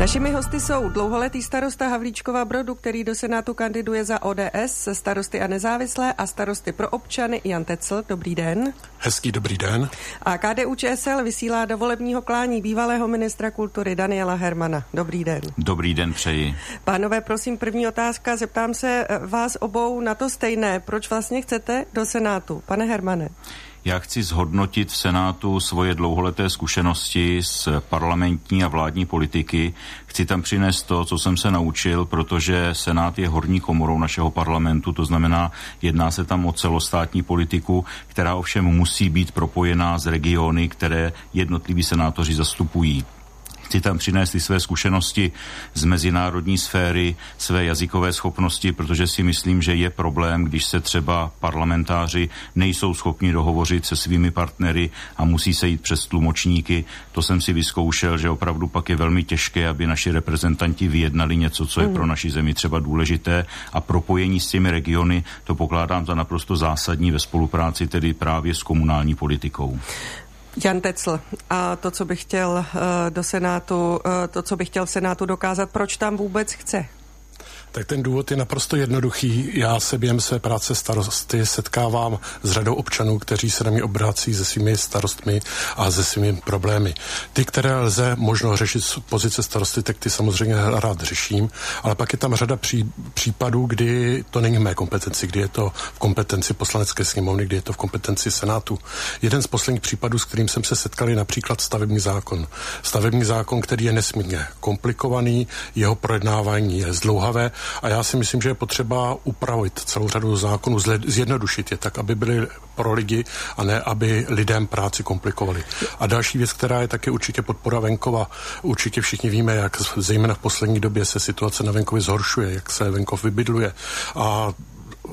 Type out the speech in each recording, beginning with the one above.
Našimi hosty jsou dlouholetý starosta Havlíčkova Brodu, který do Senátu kandiduje za ODS, starosty a nezávislé a starosty pro občany Jan Tecl. Dobrý den. Hezký dobrý den. A KDU ČSL vysílá do volebního klání bývalého ministra kultury Daniela Hermana. Dobrý den. Dobrý den přeji. Pánové, prosím, první otázka. Zeptám se vás obou na to stejné. Proč vlastně chcete do Senátu? Pane Hermane. Já chci zhodnotit v Senátu svoje dlouholeté zkušenosti z parlamentní a vládní politiky. Chci tam přinést to, co jsem se naučil, protože Senát je horní komorou našeho parlamentu, to znamená, jedná se tam o celostátní politiku, která ovšem musí být propojená s regiony, které jednotliví senátoři zastupují. Chci tam přinést i své zkušenosti z mezinárodní sféry, své jazykové schopnosti, protože si myslím, že je problém, když se třeba parlamentáři nejsou schopni dohovořit se svými partnery a musí se jít přes tlumočníky. To jsem si vyzkoušel, že opravdu pak je velmi těžké, aby naši reprezentanti vyjednali něco, co je pro mhm. naši zemi třeba důležité a propojení s těmi regiony to pokládám za naprosto zásadní ve spolupráci tedy právě s komunální politikou. Jan Tecl, a to, co bych chtěl uh, do Senátu, uh, to, co bych chtěl v Senátu dokázat, proč tam vůbec chce? Tak ten důvod je naprosto jednoduchý. Já se během své práce starosty setkávám s řadou občanů, kteří se na mě obrací se svými starostmi a se svými problémy. Ty, které lze možno řešit z pozice starosty, tak ty samozřejmě rád řeším, ale pak je tam řada pří, případů, kdy to není v mé kompetenci, kdy je to v kompetenci poslanecké sněmovny, kdy je to v kompetenci Senátu. Jeden z posledních případů, s kterým jsem se setkal, je například stavební zákon. Stavební zákon, který je nesmírně komplikovaný, jeho projednávání je zdlouhavé a já si myslím, že je potřeba upravit celou řadu zákonů, zjednodušit je tak, aby byly pro lidi a ne, aby lidem práci komplikovali. A další věc, která je také určitě podpora venkova. Určitě všichni víme, jak zejména v poslední době se situace na venkově zhoršuje, jak se venkov vybydluje. A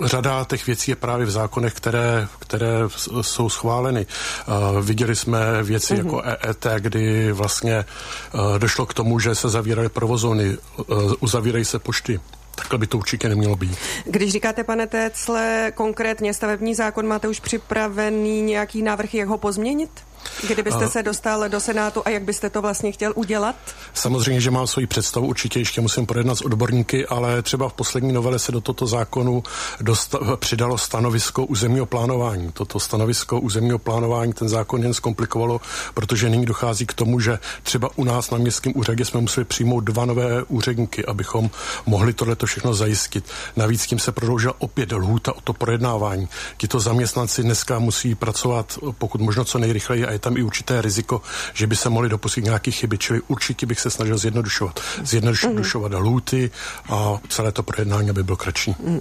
řada těch věcí je právě v zákonech, které, které jsou schváleny. Uh, viděli jsme věci mm-hmm. jako EET, kdy vlastně uh, došlo k tomu, že se zavíraly provozovny, uh, uzavírají se pošty. Takhle by to určitě nemělo být. Když říkáte, pane Técle, konkrétně stavební zákon, máte už připravený nějaký návrh, jak ho pozměnit? Kdybyste se dostal do Senátu a jak byste to vlastně chtěl udělat? Samozřejmě, že mám svoji představu, určitě ještě musím projednat s odborníky, ale třeba v poslední novele se do toto zákonu dosta- přidalo stanovisko územního plánování. Toto stanovisko územního plánování ten zákon jen zkomplikovalo, protože nyní dochází k tomu, že třeba u nás na městském úřadě jsme museli přijmout dva nové úředníky, abychom mohli tohleto všechno zajistit. Navíc tím se prodloužila opět lhůta o to projednávání. Tito zaměstnanci dneska musí pracovat pokud možno co nejrychleji a je tam i určité riziko, že by se mohly dopustit nějaké chyby, čili určitě bych se snažil zjednodušovat. Zjednodušovat mm. lhůty a celé to projednání by bylo kratší. Mm.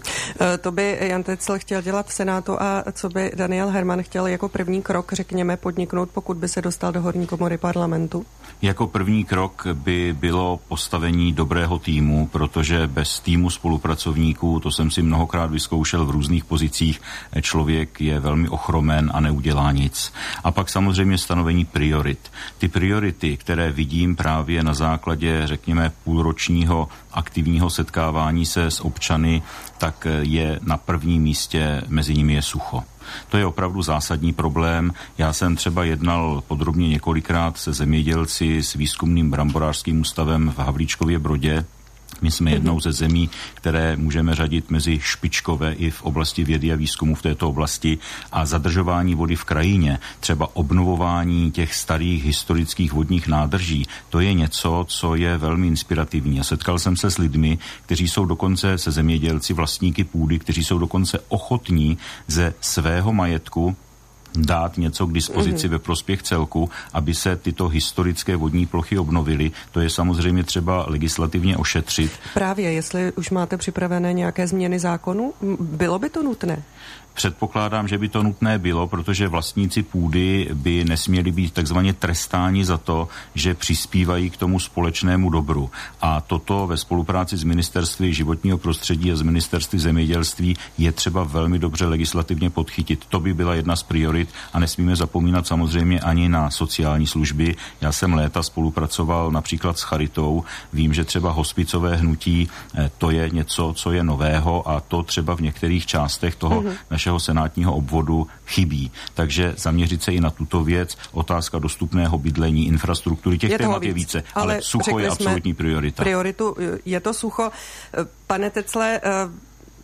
To by Jan Tecel chtěl dělat v Senátu a co by Daniel Herman chtěl jako první krok, řekněme, podniknout, pokud by se dostal do horní komory parlamentu? Jako první krok by bylo postavení dobrého týmu, protože bez týmu spolupracovníků, to jsem si mnohokrát vyzkoušel v různých pozicích, člověk je velmi ochromen a neudělá nic. A pak samozřejmě samozřejmě stanovení priorit. Ty priority, které vidím právě na základě, řekněme, půlročního aktivního setkávání se s občany, tak je na prvním místě mezi nimi je sucho. To je opravdu zásadní problém. Já jsem třeba jednal podrobně několikrát se zemědělci s výzkumným bramborářským ústavem v Havlíčkově Brodě, my jsme jednou ze zemí, které můžeme řadit mezi špičkové i v oblasti vědy a výzkumu v této oblasti a zadržování vody v krajině, třeba obnovování těch starých historických vodních nádrží, to je něco, co je velmi inspirativní. A setkal jsem se s lidmi, kteří jsou dokonce se zemědělci, vlastníky půdy, kteří jsou dokonce ochotní ze svého majetku dát něco k dispozici mm-hmm. ve prospěch celku, aby se tyto historické vodní plochy obnovily. To je samozřejmě třeba legislativně ošetřit. Právě, jestli už máte připravené nějaké změny zákonu, bylo by to nutné? Předpokládám, že by to nutné bylo, protože vlastníci půdy by nesměli být takzvaně trestáni za to, že přispívají k tomu společnému dobru. A toto ve spolupráci s ministerství životního prostředí a s ministerství zemědělství je třeba velmi dobře legislativně podchytit. To by byla jedna z priorit a nesmíme zapomínat samozřejmě ani na sociální služby. Já jsem léta spolupracoval například s Charitou. Vím, že třeba hospicové hnutí eh, to je něco, co je nového a to třeba v některých částech toho mm-hmm našeho senátního obvodu chybí. Takže zaměřit se i na tuto věc, otázka dostupného bydlení, infrastruktury, těch je témat víc, je více, ale, ale sucho je absolutní priorita. Prioritu je to sucho. Pane Tecle,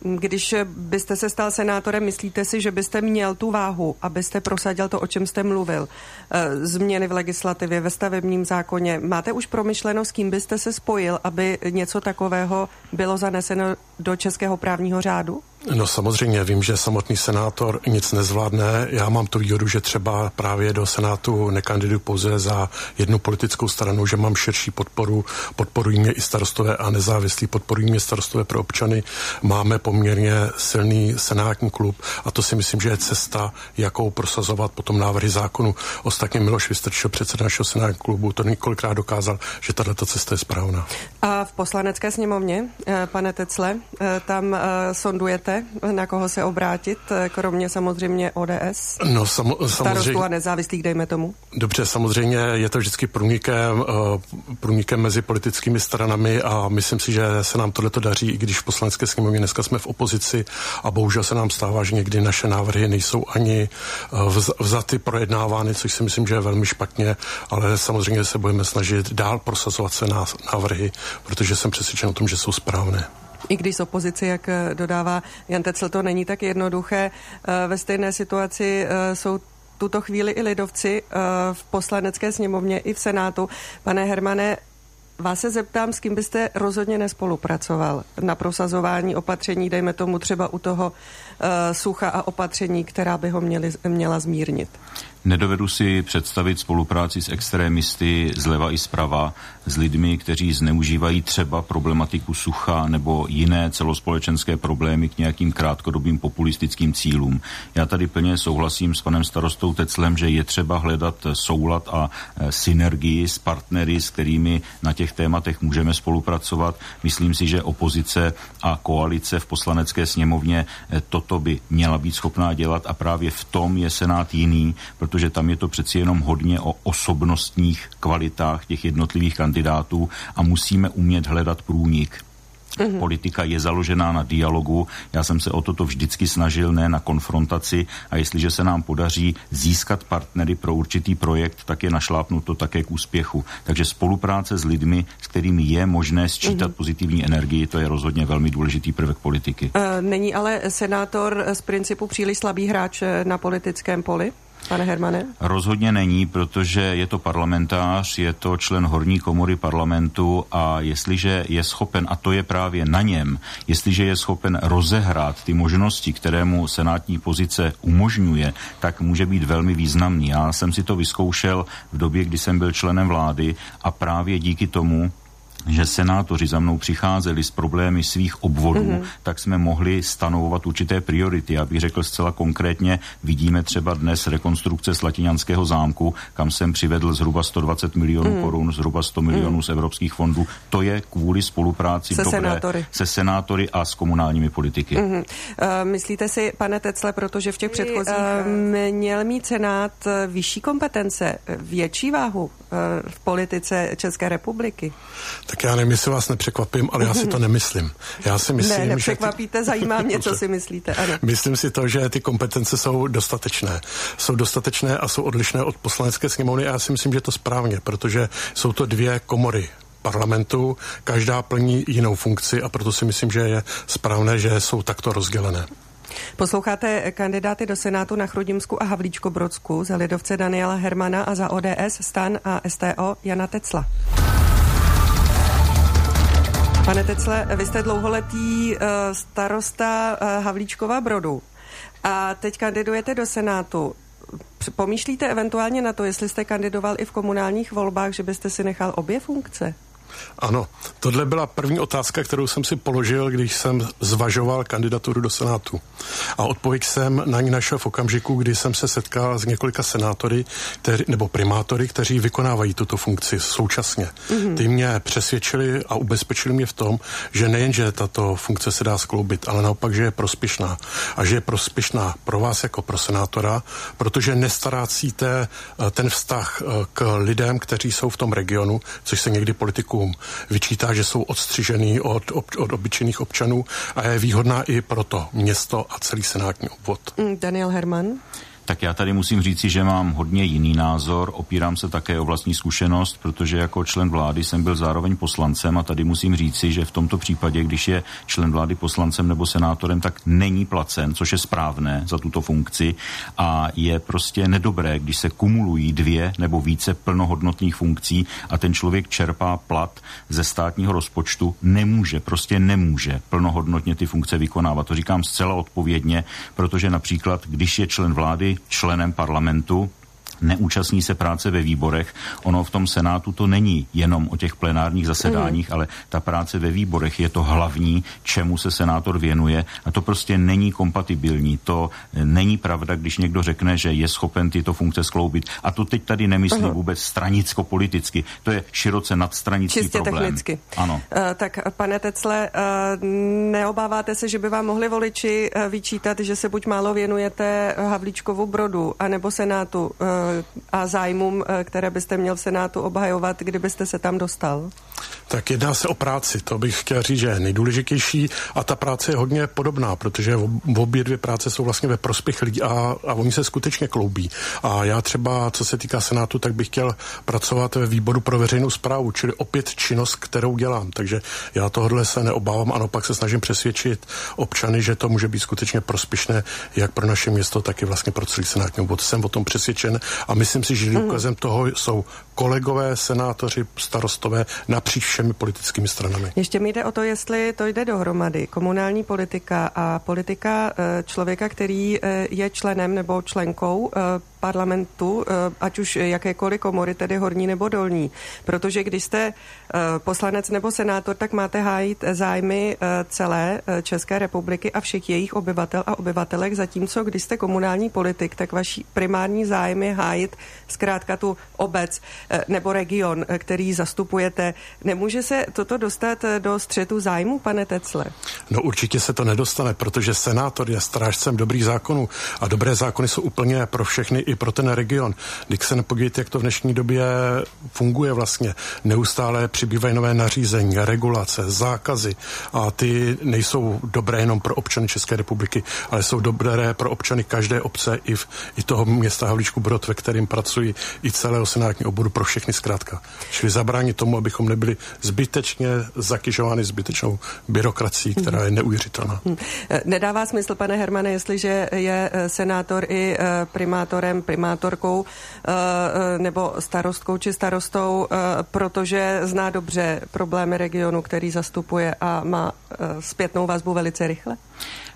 když byste se stal senátorem, myslíte si, že byste měl tu váhu, abyste prosadil to, o čem jste mluvil? Eh, změny v legislativě, ve stavebním zákoně. Máte už promyšleno, s kým byste se spojil, aby něco takového bylo zaneseno do českého právního řádu? No samozřejmě, vím, že samotný senátor nic nezvládne. Já mám tu výhodu, že třeba právě do senátu nekandiduji pouze za jednu politickou stranu, že mám širší podporu, podporují mě i starostové a nezávislí, podporují mě starostové pro občany. Máme poměrně silný senátní klub a to si myslím, že je cesta, jakou prosazovat potom návrhy zákonu. Ostatně Miloš Vystrčil, předseda našeho senátního klubu, to několikrát dokázal, že tato cesta je správná. A v poslanecké sněmovně, eh, pane Tecle, eh, tam eh, sondujete máte, na koho se obrátit, kromě samozřejmě ODS? No, sam, samozřejmě. a nezávislých, dejme tomu. Dobře, samozřejmě je to vždycky průnikem, eh, průnikem mezi politickými stranami a myslím si, že se nám tohleto daří, i když v poslanecké sněmovně dneska jsme v opozici a bohužel se nám stává, že někdy naše návrhy nejsou ani eh, vzaty projednávány, což si myslím, že je velmi špatně, ale samozřejmě se budeme snažit dál prosazovat se návrhy, protože jsem přesvědčen o tom, že jsou správné i když z opozici, jak eh, dodává Jan Tecel, to není tak jednoduché. Eh, ve stejné situaci eh, jsou tuto chvíli i lidovci v poslanecké sněmovně i v Senátu. Pane Hermane, Vás se zeptám, s kým byste rozhodně nespolupracoval na prosazování opatření, dejme tomu třeba u toho sucha a opatření, která by ho měli, měla zmírnit. Nedovedu si představit spolupráci s extrémisty zleva i zprava, s lidmi, kteří zneužívají třeba problematiku sucha nebo jiné celospolečenské problémy k nějakým krátkodobým populistickým cílům. Já tady plně souhlasím s panem starostou Teclem, že je třeba hledat soulad a e, synergii s partnery, s kterými na těch tématech můžeme spolupracovat. Myslím si, že opozice a koalice v poslanecké sněmovně e, toto by měla být schopná dělat a právě v tom je Senát jiný, protože tam je to přeci jenom hodně o osobnostních kvalitách těch jednotlivých kandidátů a musíme umět hledat průnik. Mm-hmm. Politika je založená na dialogu. Já jsem se o toto vždycky snažil, ne na konfrontaci. A jestliže se nám podaří získat partnery pro určitý projekt, tak je našlápnuto také k úspěchu. Takže spolupráce s lidmi, s kterými je možné sčítat mm-hmm. pozitivní energii, to je rozhodně velmi důležitý prvek politiky. E, není ale senátor z principu příliš slabý hráč na politickém poli? Pane Hermane? Rozhodně není, protože je to parlamentář, je to člen horní komory parlamentu a jestliže je schopen, a to je právě na něm, jestliže je schopen rozehrát ty možnosti, které mu senátní pozice umožňuje, tak může být velmi významný. Já jsem si to vyzkoušel v době, kdy jsem byl členem vlády a právě díky tomu že senátoři za mnou přicházeli s problémy svých obvodů, mm-hmm. tak jsme mohli stanovovat určité priority. Já bych řekl zcela konkrétně, vidíme třeba dnes rekonstrukce Slatiňanského zámku, kam jsem přivedl zhruba 120 milionů mm-hmm. korun, zhruba 100 milionů mm-hmm. z evropských fondů. To je kvůli spolupráci se dobré, senátory. se senátory a s komunálními politiky. Mm-hmm. Uh, myslíte si, pane Tecle, protože v těch předchozích uh, měl mít Senát vyšší kompetence, větší váhu v politice České republiky? Tak já nevím, jestli vás nepřekvapím, ale já si to nemyslím. Já si myslím, ne, nepřekvapíte, že ty... zajímá mě, co si myslíte. Ano. Myslím si to, že ty kompetence jsou dostatečné. Jsou dostatečné a jsou odlišné od poslanecké sněmovny a já si myslím, že to správně, protože jsou to dvě komory parlamentu, každá plní jinou funkci a proto si myslím, že je správné, že jsou takto rozdělené. Posloucháte kandidáty do Senátu na Chrudimsku a Havlíčko Brodsku za lidovce Daniela Hermana a za ODS, STAN a STO Jana Tecla. Pane Tecle, vy jste dlouholetý uh, starosta uh, Havlíčkova Brodu a teď kandidujete do Senátu. Pomýšlíte eventuálně na to, jestli jste kandidoval i v komunálních volbách, že byste si nechal obě funkce? Ano, tohle byla první otázka, kterou jsem si položil, když jsem zvažoval kandidaturu do Senátu. A odpověď jsem na ní našel v okamžiku, kdy jsem se setkal s několika senátory kteři, nebo primátory, kteří vykonávají tuto funkci současně. Mm-hmm. Ty mě přesvědčili a ubezpečili mě v tom, že nejenže tato funkce se dá skloubit, ale naopak, že je prospěšná. A že je prospěšná pro vás jako pro senátora, protože nestarácíte eh, ten vztah eh, k lidem, kteří jsou v tom regionu, což se někdy politiku senátům vyčítá, že jsou odstřižený od, od, obyčejných občanů a je výhodná i pro to město a celý senátní obvod. Mm, Daniel Herman. Tak já tady musím říci, že mám hodně jiný názor, opírám se také o vlastní zkušenost, protože jako člen vlády jsem byl zároveň poslancem a tady musím říci, že v tomto případě, když je člen vlády poslancem nebo senátorem, tak není placen, což je správné za tuto funkci. A je prostě nedobré, když se kumulují dvě nebo více plnohodnotných funkcí a ten člověk čerpá plat ze státního rozpočtu, nemůže, prostě nemůže plnohodnotně ty funkce vykonávat. To říkám zcela odpovědně, protože například, když je člen vlády členem parlamentu, neúčastní se práce ve výborech. Ono v tom Senátu to není jenom o těch plenárních zasedáních, mm. ale ta práce ve výborech je to hlavní, čemu se senátor věnuje a to prostě není kompatibilní. To není pravda, když někdo řekne, že je schopen tyto funkce skloubit. A to teď tady nemyslím uh-huh. vůbec stranicko-politicky. To je široce nadstranický Čistě problém. technicky. Ano. Uh, tak pane Tecle, uh, neobáváte se, že by vám mohli voliči uh, vyčítat, že se buď málo věnujete Havlíčkovu brodu, anebo Senátu uh, a zájmům, eh, které byste měl v Senátu obhajovat, kdybyste se tam dostal? Tak jedná se o práci, to bych chtěl říct, že je nejdůležitější a ta práce je hodně podobná, protože v obě dvě práce jsou vlastně ve prospěch lidí a, a oni se skutečně kloubí. A já třeba, co se týká Senátu, tak bych chtěl pracovat ve výboru pro veřejnou zprávu, čili opět činnost, kterou dělám. Takže já tohle se neobávám, ano, pak se snažím přesvědčit občany, že to může být skutečně prospěšné jak pro naše město, tak i vlastně pro celý senátní obvod. Jsem o tom přesvědčen a myslím si, že důkazem toho jsou kolegové, senátoři, starostové napříč všemi politickými stranami. Ještě mi jde o to, jestli to jde dohromady. Komunální politika a politika eh, člověka, který eh, je členem nebo členkou eh, parlamentu, ať už jakékoliv komory, tedy horní nebo dolní. Protože když jste poslanec nebo senátor, tak máte hájit zájmy celé České republiky a všech jejich obyvatel a obyvatelek, zatímco když jste komunální politik, tak vaší primární zájem je hájit zkrátka tu obec nebo region, který zastupujete. Nemůže se toto dostat do střetu zájmu, pane Tecle? No určitě se to nedostane, protože senátor je strážcem dobrých zákonů a dobré zákony jsou úplně pro všechny i pro ten region. Když se nepodívejte, jak to v dnešní době funguje vlastně. Neustále přibývají nové nařízení, regulace, zákazy a ty nejsou dobré jenom pro občany České republiky, ale jsou dobré pro občany každé obce i, v, i toho města Havlíčku Brod, ve kterým pracují i celého senátní oboru pro všechny zkrátka. Čili zabránit tomu, abychom nebyli zbytečně zakyžovány zbytečnou byrokracií, která je neuvěřitelná. Hmm. Nedává smysl, pane Hermane, jestliže je eh, senátor i eh, primátorkou eh, nebo starostkou či starostou, protože zná dobře problémy regionu, který zastupuje a má zpětnou vazbu velice rychle?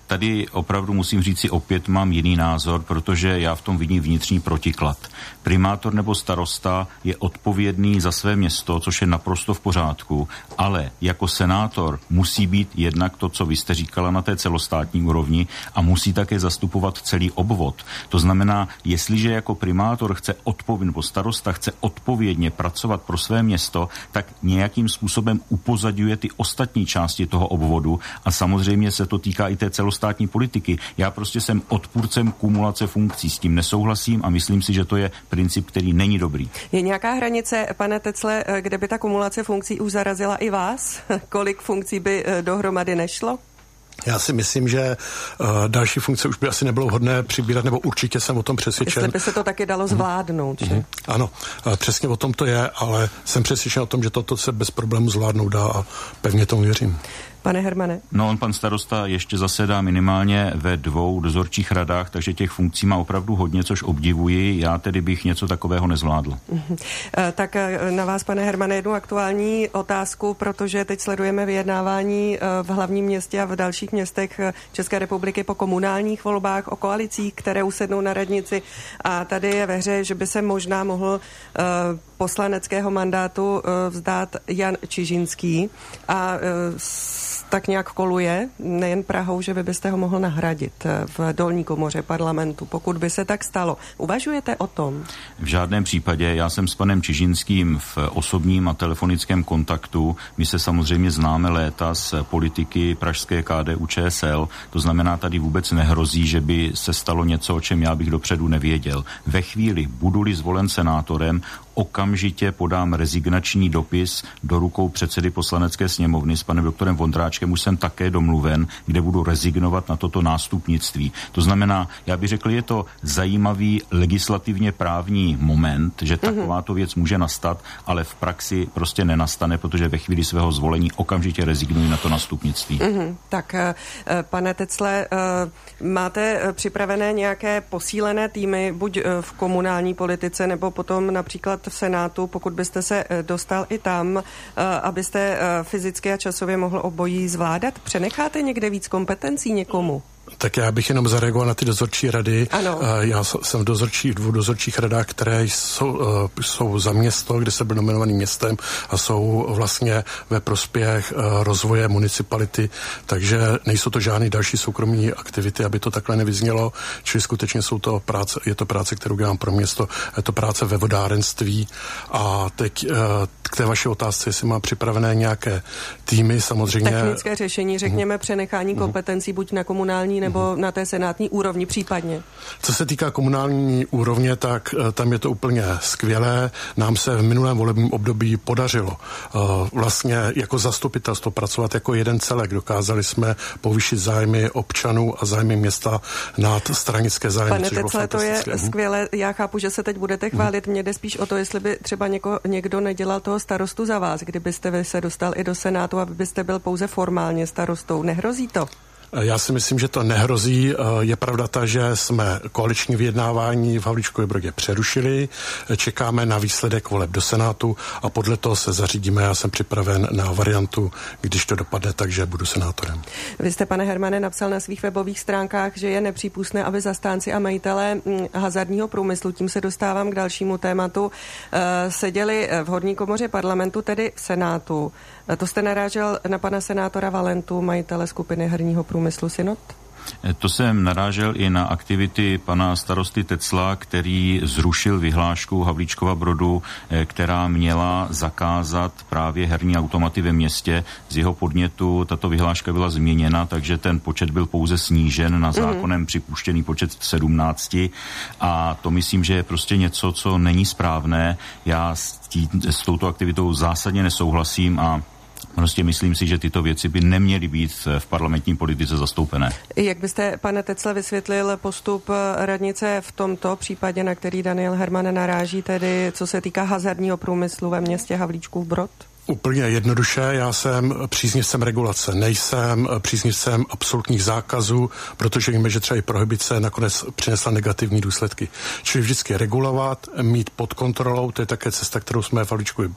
Tady opravdu musím říct si opět mám jiný názor, protože já v tom vidím vnitřní protiklad. Primátor nebo starosta je odpovědný za své město, což je naprosto v pořádku, ale jako senátor musí být jednak to, co vy jste říkala na té celostátní úrovni a musí také zastupovat celý obvod. To znamená, jestliže jako primátor chce odpovědně, nebo starosta chce odpovědně pracovat pro své město, tak nějakým způsobem upozadňuje ty ostatní části toho obvodu a samozřejmě se to týká i té celostátní celostátní politiky. Já prostě jsem odpůrcem kumulace funkcí, s tím nesouhlasím a myslím si, že to je princip, který není dobrý. Je nějaká hranice, pane Tecle, kde by ta kumulace funkcí už zarazila i vás? Kolik funkcí by eh, dohromady nešlo? Já si myslím, že uh, další funkce už by asi nebylo hodné přibírat, nebo určitě jsem o tom přesvědčen. Jestli by se to taky dalo mhm. zvládnout, mm-hmm. že? Ano, uh, přesně o tom to je, ale jsem přesvědčen o tom, že toto se bez problému zvládnout dá a pevně tomu věřím. Pane Hermane? No, on pan starosta ještě zasedá minimálně ve dvou dozorčích radách, takže těch funkcí má opravdu hodně, což obdivuji. Já tedy bych něco takového nezvládl. Uh-huh. Tak eh, na vás, pane Hermane, jednu aktuální otázku, protože teď sledujeme vyjednávání eh, v hlavním městě a v dalších městech České republiky po komunálních volbách o koalicích, které usednou na radnici. A tady je ve hře, že by se možná mohl poslaneckého mandátu vzdát Jan Čižinský. A tak nějak koluje, nejen Prahou, že vy byste ho mohl nahradit eh, v dolní komoře parlamentu, pokud by se tak stalo. Uvažujete o tom? V žádném případě. Já jsem s panem Čižinským v osobním a telefonickém kontaktu. My se samozřejmě známe léta z politiky pražské KDU ČSL. To znamená, tady vůbec nehrozí, že by se stalo něco, o čem já bych dopředu nevěděl. Ve chvíli, budu-li zvolen senátorem, okamžitě podám rezignační dopis do rukou předsedy poslanecké sněmovny s panem doktorem Vondráčkem. Už jsem také domluven, kde budu rezignovat na toto nástupnictví. To znamená, já bych řekl, je to zajímavý legislativně právní moment, že mhm. takováto věc může nastat, ale v praxi prostě nenastane, protože ve chvíli svého zvolení okamžitě rezignuji na to nástupnictví. Mm-hmm. Tak, eh, pane Tecle, eh, máte eh, připravené nějaké posílené týmy, buď v komunální politice, nebo potom například v Senátu, pokud byste se eh, dostal i tam, eh, abyste eh, fyzicky a časově mohl obojí zvládat? Přenecháte někde víc kompetencí někomu? Tak já bych jenom zareagoval na ty dozorčí rady. Ano. Já jsem v dozorčí, dvou dozorčích radách, které jsou, jsou za město, kde se byl nominovaný městem a jsou vlastně ve prospěch rozvoje municipality, takže nejsou to žádné další soukromé aktivity, aby to takhle nevyznělo, čili skutečně jsou to práce, je to práce, kterou dělám pro město, je to práce ve vodárenství a teď k té vaší otázce, jestli má připravené nějaké týmy, samozřejmě. Technické řešení, řekněme, přenechání mhm. kompetencí buď na komunální nebo mhm. na té senátní úrovni případně. Co se týká komunální úrovně, tak uh, tam je to úplně skvělé. Nám se v minulém volebním období podařilo uh, vlastně jako zastupitelstvo pracovat jako jeden celek. Dokázali jsme povýšit zájmy občanů a zájmy města nad stranické zájmy. Pane Tecle, to je mhm. skvělé. Já chápu, že se teď budete chválit. Mně jde spíš o to, jestli by třeba něko, někdo nedělal toho starostu za vás, kdybyste vy se dostal i do Senátu, abyste byl pouze formálně starostou. Nehrozí to? Já si myslím, že to nehrozí. Je pravda ta, že jsme koaliční vyjednávání v Havlíčkově Brodě přerušili. Čekáme na výsledek voleb do Senátu a podle toho se zařídíme. Já jsem připraven na variantu, když to dopadne, takže budu senátorem. Vy jste, pane Hermane, napsal na svých webových stránkách, že je nepřípustné, aby zastánci a majitelé mm, hazardního průmyslu, tím se dostávám k dalšímu tématu, eh, seděli v horní komoře parlamentu, tedy v Senátu. To jste narážel na pana senátora Valentu, majitele skupiny herního průmyslu Synod? To jsem narážel i na aktivity pana starosty Tecla, který zrušil vyhlášku Havlíčkova Brodu, eh, která měla zakázat právě herní automaty ve městě. Z jeho podnětu tato vyhláška byla změněna, takže ten počet byl pouze snížen na mhm. zákonem mm. připuštěný počet 17 a to myslím, že je prostě něco, co není správné. Já s, tí, s touto aktivitou zásadně nesouhlasím a Prostě myslím si, že tyto věci by neměly být v parlamentní politice zastoupené. Jak byste, pane Tecle, vysvětlil postup radnice v tomto případě, na který Daniel Herman naráží, tedy co se týká hazardního průmyslu ve městě Havlíčkův Brod? Úplně jednoduše, já jsem příznivcem regulace, nejsem příznivcem absolutních zákazů, protože víme, že třeba i prohibice nakonec přinesla negativní důsledky. Čili vždycky regulovat, mít pod kontrolou, to je také cesta, kterou jsme v Aličku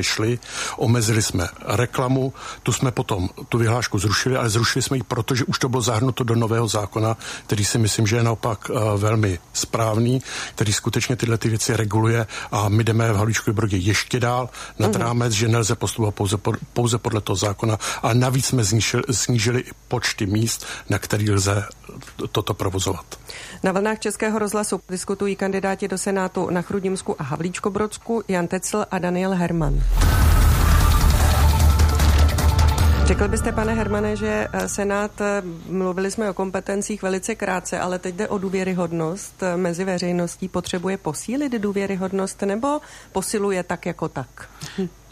šli. Omezili jsme reklamu, tu jsme potom tu vyhlášku zrušili, ale zrušili jsme ji, protože už to bylo zahrnuto do nového zákona, který si myslím, že je naopak uh, velmi správný, který skutečně tyhle ty věci reguluje a my jdeme v Haličku Brodě ještě dál nad mm-hmm. rámec, že že nelze postupovat pouze, pouze podle toho zákona, ale navíc jsme snížili, snížili počty míst, na který lze toto provozovat. Na vlnách Českého rozhlasu diskutují kandidáti do Senátu na Chrudimsku a Havlíčkobrodsku Jan Tecl a Daniel Herman. Řekl byste, pane Hermane, že eh, Senát, eh, mluvili jsme o kompetencích velice krátce, ale teď jde o důvěryhodnost eh, mezi veřejností. Potřebuje posílit důvěryhodnost nebo posiluje tak jako tak?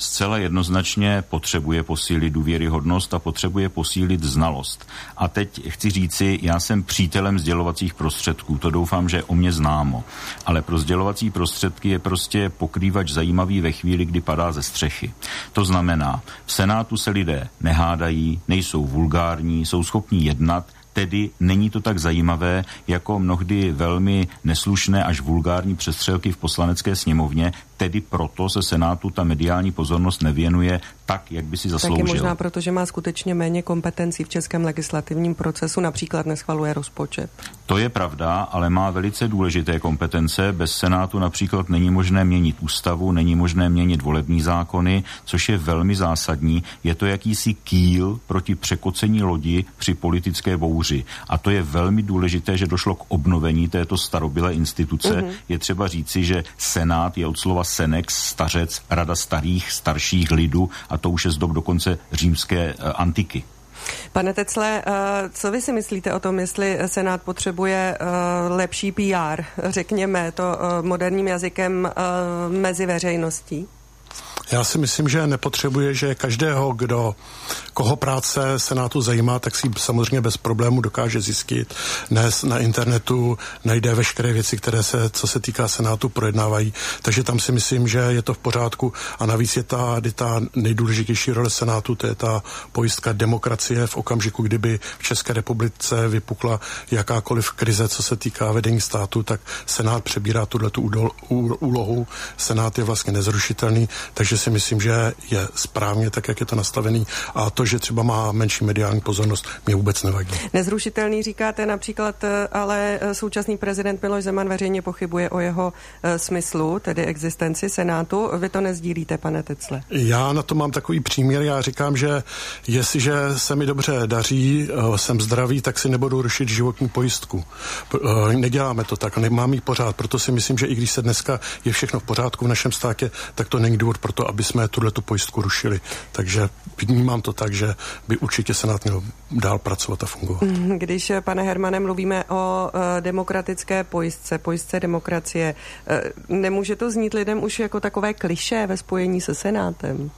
Zcela jednoznačně potřebuje posílit důvěryhodnost a potřebuje posílit znalost. A teď chci říci, já jsem přítelem sdělovacích prostředků, to doufám, že o mě známo. Ale pro sdělovací prostředky je prostě pokrývač zajímavý ve chvíli, kdy padá ze střechy. To znamená, v Senátu se lidé nehádají, nejsou vulgární, jsou schopní jednat, tedy není to tak zajímavé jako mnohdy velmi neslušné až vulgární přestřelky v poslanecké sněmovně, tedy proto se Senátu ta mediální pozornost nevěnuje tak, jak by si zasloužil. Taky možná proto, že má skutečně méně kompetencí v českém legislativním procesu, například neschvaluje rozpočet. To je pravda, ale má velice důležité kompetence. Bez Senátu například není možné měnit ústavu, není možné měnit volební zákony, což je velmi zásadní. Je to jakýsi kýl proti překocení lodi při politické bouři. A to je velmi důležité, že došlo k obnovení této starobilé instituce. Mm-hmm. Je třeba říci, že Senát je od slova senex, stařec, rada starých, starších lidů a to už je z dob dokonce římské uh, antiky. Pane Tecle, uh, co vy si myslíte o tom, jestli Senát potřebuje uh, lepší PR, řekněme to moderním jazykem mezi veřejností? Já si myslím, že nepotřebuje, že každého, kdo koho práce Senátu zajímá, tak si samozřejmě bez problému dokáže zjistit. Dnes na internetu najde veškeré věci, které se, co se týká Senátu, projednávají. Takže tam si myslím, že je to v pořádku. A navíc je ta, ta nejdůležitější role Senátu, to je ta pojistka demokracie v okamžiku, kdyby v České republice vypukla jakákoliv krize, co se týká vedení státu, tak Senát přebírá tuhle úlohu. Senát je vlastně nezrušitelný, takže si myslím, že je správně tak, jak je to nastavený. A to, že třeba má menší mediální pozornost, mě vůbec nevadí. Nezrušitelný říkáte například, eh, ale eh, současný prezident Miloš Zeman veřejně pochybuje o jeho uh, smyslu, tedy existenci Senátu. Vy to nezdílíte, pane Tecle? Já na to mám takový příměr. Já říkám, že jestliže se mi dobře daří, jsem zdravý, tak si nebudu rušit životní pojistku. Neděláme to tak, nemám jí pořád, proto si myslím, že i když se dneska je všechno v pořádku v našem státě, tak to není důvod pro to, aby jsme tuhle tu pojistku rušili. Takže vnímám to tak, že by určitě Senát měl dál pracovat a fungovat. Mhm, když, eh, pane Hermane, mluvíme o uh, demokratické pojistce, pojistce demokracie, uh, nemůže to znít lidem už jako takové kliše ve spojení se Senátem?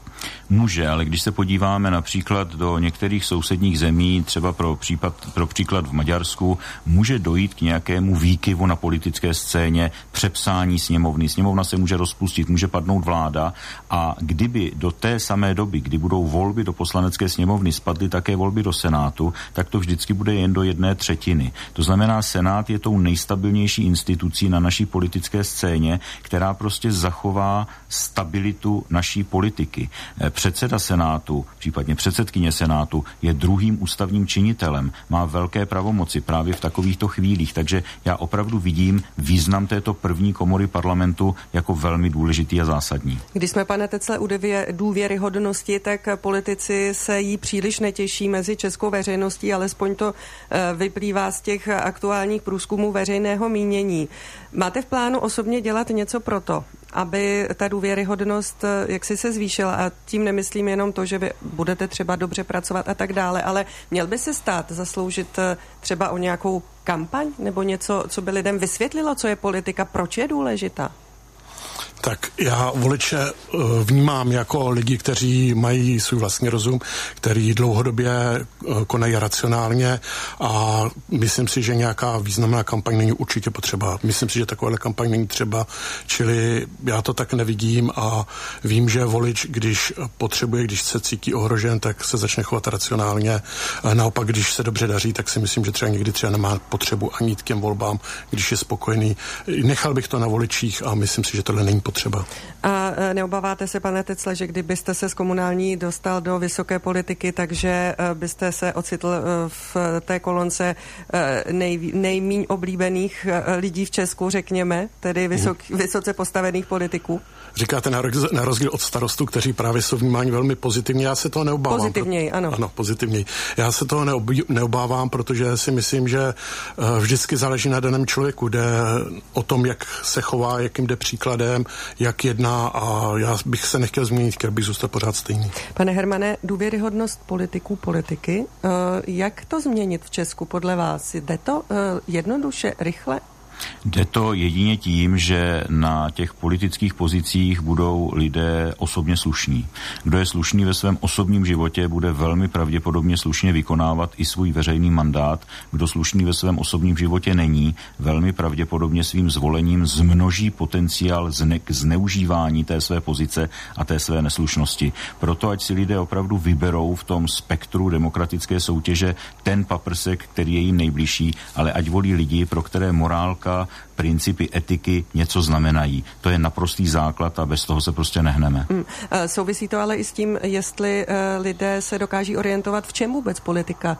Může, ale když se podíváme například do některých sousedních zemí, třeba pro, případ, pro příklad v Maďarsku, může dojít k nějakému výkyvu na politické scéně, přepsání sněmovny. Sněmovna se může rozpustit, může padnout vláda a kdyby do té samé doby, kdy budou volby do poslanecké sněmovny, spadly také volby do Senátu, tak to vždycky bude jen do jedné třetiny. To znamená, Senát je tou nejstabilnější institucí na naší politické scéně, která prostě zachová stabilitu naší politiky. Eh, předseda Senátu, případně předsedkyně Senátu, je druhým ústavním činitelem, má velké pravomoci právě v takovýchto chvílích, takže já opravdu vidím význam této první komory parlamentu jako velmi důležitý a zásadní. Když jsme, pane Tecle, u důvěryhodnosti, tak politici se jí příliš netěší mezi českou veřejností, alespoň to eh, vyplývá z těch aktuálních průzkumů veřejného mínění. Máte v plánu osobně dělat něco pro to, aby ta důvěryhodnost eh, jak si se zvýšila a tím nemyslím jenom to, že vy budete třeba dobře pracovat a tak dále, ale měl by se stát zasloužit eh, třeba o nějakou kampaň nebo něco, co by lidem vysvětlilo, co je politika, proč je důležitá? Tak já voliče eh, vnímám jako lidi, kteří mají svůj vlastní rozum, který dlouhodobě eh, konají racionálně a myslím si, že nějaká významná kampaň není určitě potřeba. Myslím si, že taková kampaň není třeba, čili já to tak nevidím a vím, že volič, když potřebuje, když se cítí ohrožen, tak se začne chovat racionálně. Naopak, když se dobře daří, tak si myslím, že třeba někdy třeba nemá potřebu ani k těm volbám, když je spokojený. Nechal bych to na voličích a myslím si, že tohle není potřeba. A e, neobáváte se, pane Tecle, že kdybyste se z komunální dostal do vysoké politiky, takže e, byste se ocitl e, v té kolonce nej, nejmíň oblíbených lidí v Česku, řekněme, tedy vysok, mhm. vysoce postavených politiků? Říkáte na, na rozdíl od starostů, kteří právě jsou vnímáni velmi pozitivně. Já se toho neobávám. Pozitivněji, ano. Ano, pozitivněji. Já se toho neobí, neobávám, protože si myslím, že vždycky záleží na daném člověku. Jde o tom, jak se chová, jakým jde příkladem, jak jedná a já bych se nechtěl změnit, chtěl bych zůstat pořád stejný. Pane Hermane, důvěryhodnost politiků, politiky, uh, jak to změnit v Česku podle vás? Jde to uh, jednoduše, rychle? Jde to jedině tím, že na těch politických pozicích budou lidé osobně slušní. Kdo je slušný ve svém osobním životě, bude velmi pravděpodobně slušně vykonávat i svůj veřejný mandát. Kdo slušný ve svém osobním životě není, velmi pravděpodobně svým zvolením zmnoží potenciál zne- k zneužívání té své pozice a té své neslušnosti. Proto ať si lidé opravdu vyberou v tom spektru demokratické soutěže ten paprsek, který je jim nejbližší, ale ať volí lidi, pro které morálka zkrátka principy etiky něco znamenají. To je naprostý základ a bez toho se prostě nehneme. Hmm. Souvisí to ale i s tím, jestli lidé se dokáží orientovat, v čem vůbec politika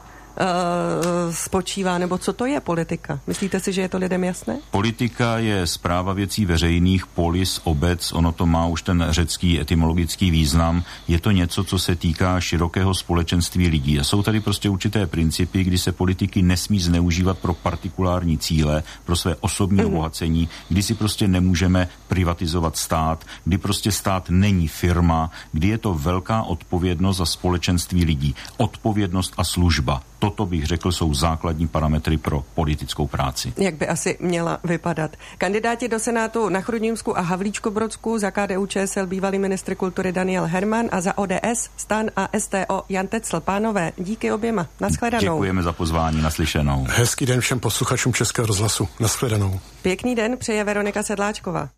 spočívá, nebo co to je politika? Myslíte si, že je to lidem jasné? Politika je zpráva věcí veřejných, polis, obec, ono to má už ten řecký etymologický význam. Je to něco, co se týká širokého společenství lidí. A jsou tady prostě určité principy, kdy se politiky nesmí zneužívat pro partikulární cíle, pro své osobní mm. obohacení, kdy si prostě nemůžeme privatizovat stát, kdy prostě stát není firma, kdy je to velká odpovědnost za společenství lidí. Odpovědnost a služba. Toto bych řekl, jsou základní parametry pro politickou práci. Jak by asi měla vypadat? Kandidáti do Senátu na Chrudnímsku a Havlíčku Brodsku za KDU ČSL bývalý ministr kultury Daniel Herman a za ODS, Stan a STO Jan Tecl. Pánové, díky oběma. Naschledanou. Děkujeme za pozvání, naslyšenou. Hezký den všem posluchačům Českého rozhlasu. Naschledanou. Pěkný den přeje Veronika Sedláčková.